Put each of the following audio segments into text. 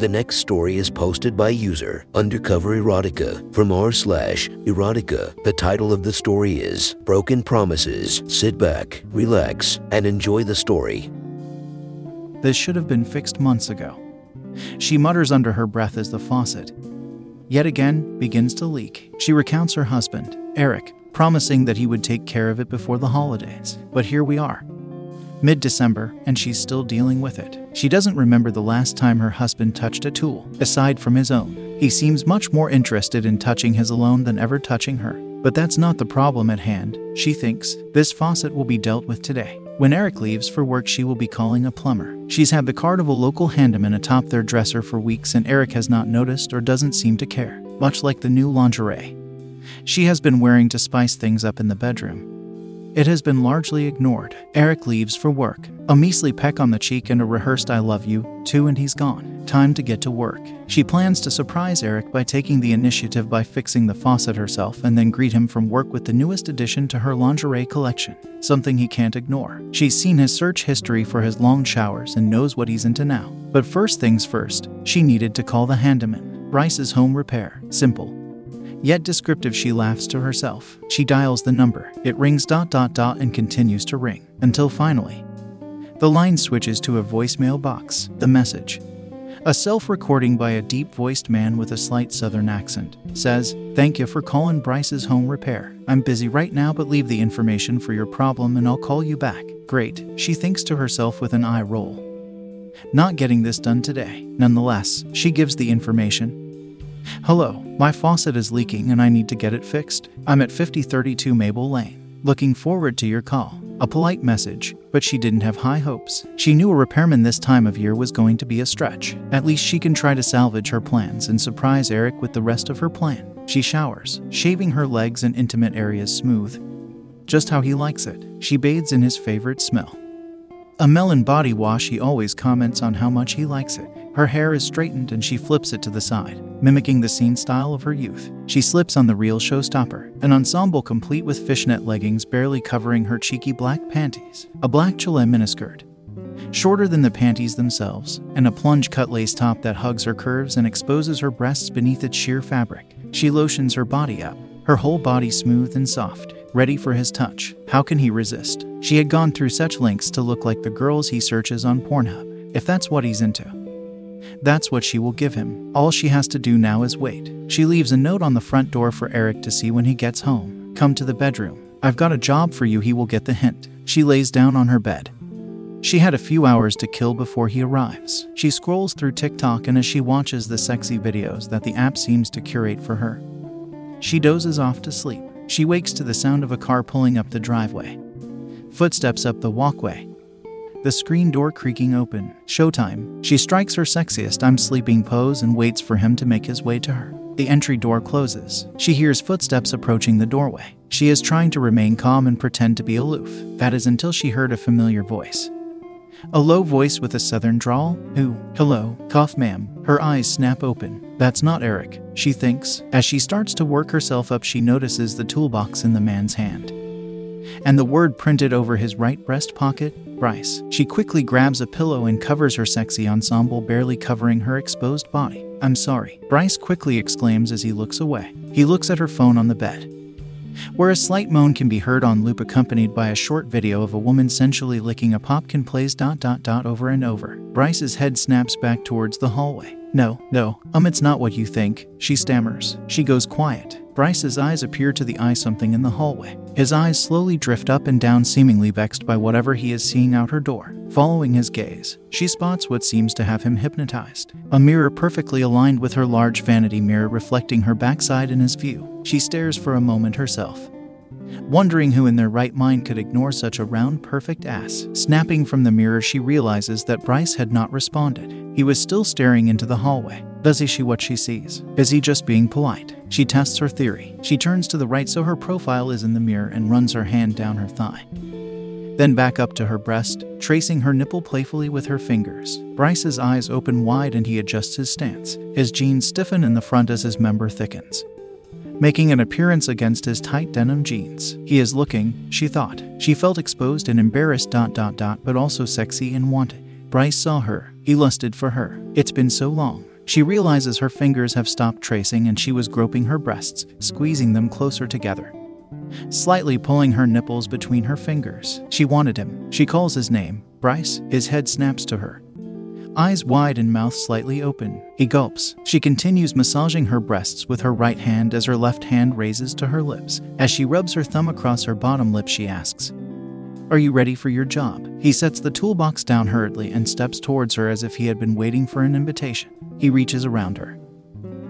The next story is posted by user Undercover Erotica from r slash erotica. The title of the story is Broken Promises. Sit back, relax, and enjoy the story. This should have been fixed months ago. She mutters under her breath as the faucet yet again begins to leak. She recounts her husband, Eric, promising that he would take care of it before the holidays. But here we are, mid December, and she's still dealing with it. She doesn't remember the last time her husband touched a tool, aside from his own. He seems much more interested in touching his alone than ever touching her. But that's not the problem at hand, she thinks. This faucet will be dealt with today. When Eric leaves for work, she will be calling a plumber. She's had the card of a local handyman atop their dresser for weeks, and Eric has not noticed or doesn't seem to care, much like the new lingerie she has been wearing to spice things up in the bedroom. It has been largely ignored. Eric leaves for work. A measly peck on the cheek and a rehearsed I love you, too, and he's gone. Time to get to work. She plans to surprise Eric by taking the initiative by fixing the faucet herself and then greet him from work with the newest addition to her lingerie collection, something he can't ignore. She's seen his search history for his long showers and knows what he's into now. But first things first, she needed to call the handyman. Bryce's home repair. Simple. Yet descriptive, she laughs to herself. She dials the number. It rings dot dot dot and continues to ring until finally, the line switches to a voicemail box. The message, a self recording by a deep voiced man with a slight southern accent, says, Thank you for calling Bryce's home repair. I'm busy right now, but leave the information for your problem and I'll call you back. Great, she thinks to herself with an eye roll. Not getting this done today. Nonetheless, she gives the information Hello, my faucet is leaking and I need to get it fixed. I'm at 5032 Mabel Lane. Looking forward to your call. A polite message, but she didn't have high hopes. She knew a repairman this time of year was going to be a stretch. At least she can try to salvage her plans and surprise Eric with the rest of her plan. She showers, shaving her legs and intimate areas smooth, just how he likes it. She bathes in his favorite smell. A melon body wash, he always comments on how much he likes it. Her hair is straightened and she flips it to the side, mimicking the scene style of her youth. She slips on the real showstopper, an ensemble complete with fishnet leggings barely covering her cheeky black panties, a black chole miniskirt, shorter than the panties themselves, and a plunge cut lace top that hugs her curves and exposes her breasts beneath its sheer fabric. She lotions her body up, her whole body smooth and soft, ready for his touch. How can he resist? She had gone through such lengths to look like the girls he searches on Pornhub, if that's what he's into. That's what she will give him. All she has to do now is wait. She leaves a note on the front door for Eric to see when he gets home. Come to the bedroom. I've got a job for you, he will get the hint. She lays down on her bed. She had a few hours to kill before he arrives. She scrolls through TikTok and as she watches the sexy videos that the app seems to curate for her, she dozes off to sleep. She wakes to the sound of a car pulling up the driveway. Footsteps up the walkway the screen door creaking open. Showtime. She strikes her sexiest I'm sleeping pose and waits for him to make his way to her. The entry door closes. She hears footsteps approaching the doorway. She is trying to remain calm and pretend to be aloof. That is until she heard a familiar voice. A low voice with a southern drawl. Who? Hello, cough, ma'am. Her eyes snap open. That's not Eric, she thinks. As she starts to work herself up, she notices the toolbox in the man's hand. And the word printed over his right breast pocket Bryce. She quickly grabs a pillow and covers her sexy ensemble, barely covering her exposed body. I'm sorry, Bryce quickly exclaims as he looks away. He looks at her phone on the bed. Where a slight moan can be heard on loop accompanied by a short video of a woman sensually licking a popkin plays dot dot dot over and over. Bryce's head snaps back towards the hallway. No, no, um, it's not what you think, she stammers. She goes quiet. Bryce's eyes appear to the eye something in the hallway. His eyes slowly drift up and down, seemingly vexed by whatever he is seeing out her door. Following his gaze, she spots what seems to have him hypnotized a mirror perfectly aligned with her large vanity mirror reflecting her backside in his view. She stares for a moment herself. Wondering who in their right mind could ignore such a round, perfect ass. Snapping from the mirror, she realizes that Bryce had not responded. He was still staring into the hallway. Does he see what she sees? Is he just being polite? She tests her theory. She turns to the right so her profile is in the mirror and runs her hand down her thigh. Then back up to her breast, tracing her nipple playfully with her fingers. Bryce's eyes open wide and he adjusts his stance. His jeans stiffen in the front as his member thickens making an appearance against his tight denim jeans. He is looking, she thought. She felt exposed and embarrassed dot dot dot but also sexy and wanted. Bryce saw her. He lusted for her. It's been so long. She realizes her fingers have stopped tracing and she was groping her breasts, squeezing them closer together. Slightly pulling her nipples between her fingers. She wanted him. She calls his name. Bryce, his head snaps to her eyes wide and mouth slightly open. He gulps. She continues massaging her breasts with her right hand as her left hand raises to her lips. As she rubs her thumb across her bottom lip, she asks, Are you ready for your job? He sets the toolbox down hurriedly and steps towards her as if he had been waiting for an invitation. He reaches around her.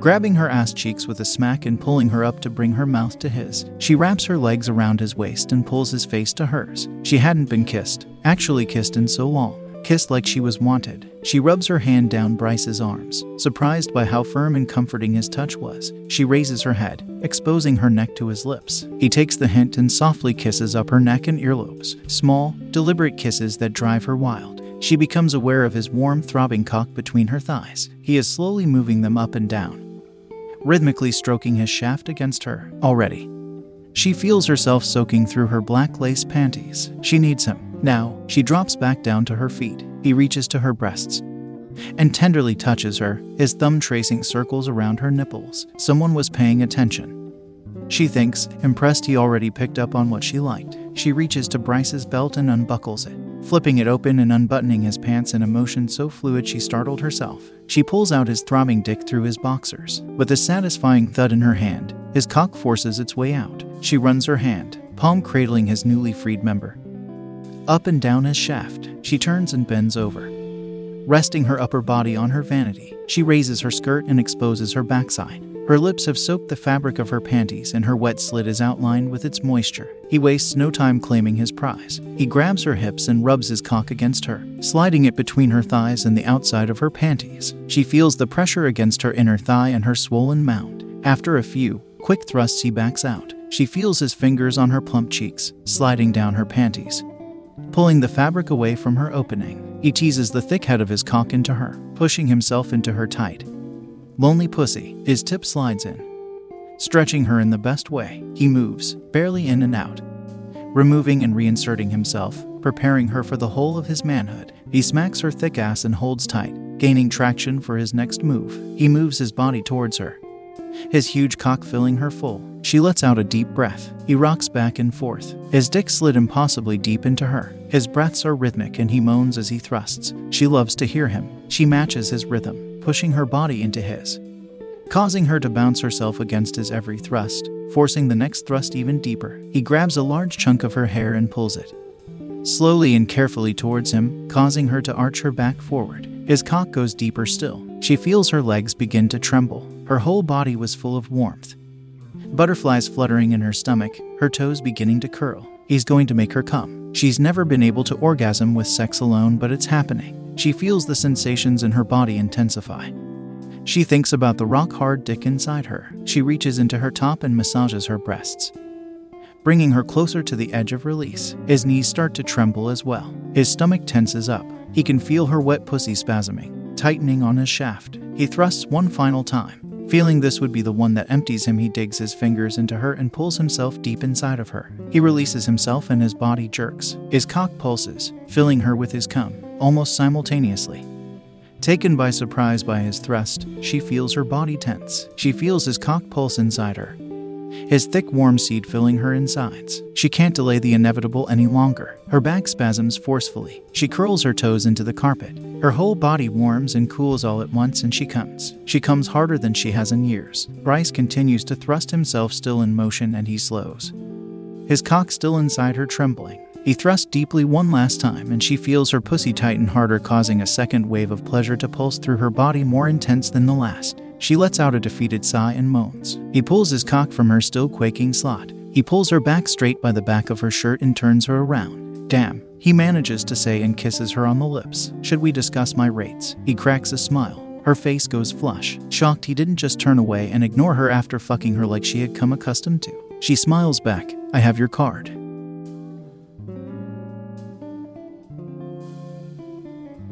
Grabbing her ass cheeks with a smack and pulling her up to bring her mouth to his, she wraps her legs around his waist and pulls his face to hers. She hadn't been kissed, actually kissed in so long kissed like she was wanted. She rubs her hand down Bryce's arms. Surprised by how firm and comforting his touch was, she raises her head, exposing her neck to his lips. He takes the hint and softly kisses up her neck and earlobes, small, deliberate kisses that drive her wild. She becomes aware of his warm, throbbing cock between her thighs. He is slowly moving them up and down, rhythmically stroking his shaft against her. Already, she feels herself soaking through her black lace panties. She needs him. Now, she drops back down to her feet. He reaches to her breasts and tenderly touches her, his thumb tracing circles around her nipples. Someone was paying attention. She thinks, impressed he already picked up on what she liked. She reaches to Bryce's belt and unbuckles it, flipping it open and unbuttoning his pants in a motion so fluid she startled herself. She pulls out his throbbing dick through his boxers. With a satisfying thud in her hand, his cock forces its way out. She runs her hand, palm cradling his newly freed member, up and down his shaft. She turns and bends over. Resting her upper body on her vanity, she raises her skirt and exposes her backside. Her lips have soaked the fabric of her panties, and her wet slit is outlined with its moisture. He wastes no time claiming his prize. He grabs her hips and rubs his cock against her, sliding it between her thighs and the outside of her panties. She feels the pressure against her inner thigh and her swollen mound. After a few quick thrusts, he backs out. She feels his fingers on her plump cheeks, sliding down her panties pulling the fabric away from her opening. He teases the thick head of his cock into her, pushing himself into her tight. Lonely pussy, his tip slides in. Stretching her in the best way, he moves, barely in and out, removing and reinserting himself, preparing her for the whole of his manhood. He smacks her thick ass and holds tight, gaining traction for his next move. He moves his body towards her, his huge cock filling her full. She lets out a deep breath. He rocks back and forth. His dick slid impossibly deep into her. His breaths are rhythmic and he moans as he thrusts. She loves to hear him. She matches his rhythm, pushing her body into his, causing her to bounce herself against his every thrust, forcing the next thrust even deeper. He grabs a large chunk of her hair and pulls it slowly and carefully towards him, causing her to arch her back forward. His cock goes deeper still. She feels her legs begin to tremble. Her whole body was full of warmth. Butterflies fluttering in her stomach, her toes beginning to curl. He's going to make her come. She's never been able to orgasm with sex alone, but it's happening. She feels the sensations in her body intensify. She thinks about the rock hard dick inside her. She reaches into her top and massages her breasts, bringing her closer to the edge of release. His knees start to tremble as well. His stomach tenses up. He can feel her wet pussy spasming, tightening on his shaft. He thrusts one final time, Feeling this would be the one that empties him, he digs his fingers into her and pulls himself deep inside of her. He releases himself and his body jerks. His cock pulses, filling her with his cum, almost simultaneously. Taken by surprise by his thrust, she feels her body tense. She feels his cock pulse inside her. his thick warm seed filling her insides. She can't delay the inevitable any longer. Her back spasms forcefully. She curls her toes into the carpet. Her whole body warms and cools all at once, and she comes. She comes harder than she has in years. Bryce continues to thrust himself still in motion, and he slows. His cock still inside her, trembling. He thrusts deeply one last time, and she feels her pussy tighten harder, causing a second wave of pleasure to pulse through her body more intense than the last. She lets out a defeated sigh and moans. He pulls his cock from her still quaking slot. He pulls her back straight by the back of her shirt and turns her around. Damn, he manages to say and kisses her on the lips. Should we discuss my rates? He cracks a smile. Her face goes flush, shocked he didn't just turn away and ignore her after fucking her like she had come accustomed to. She smiles back. I have your card.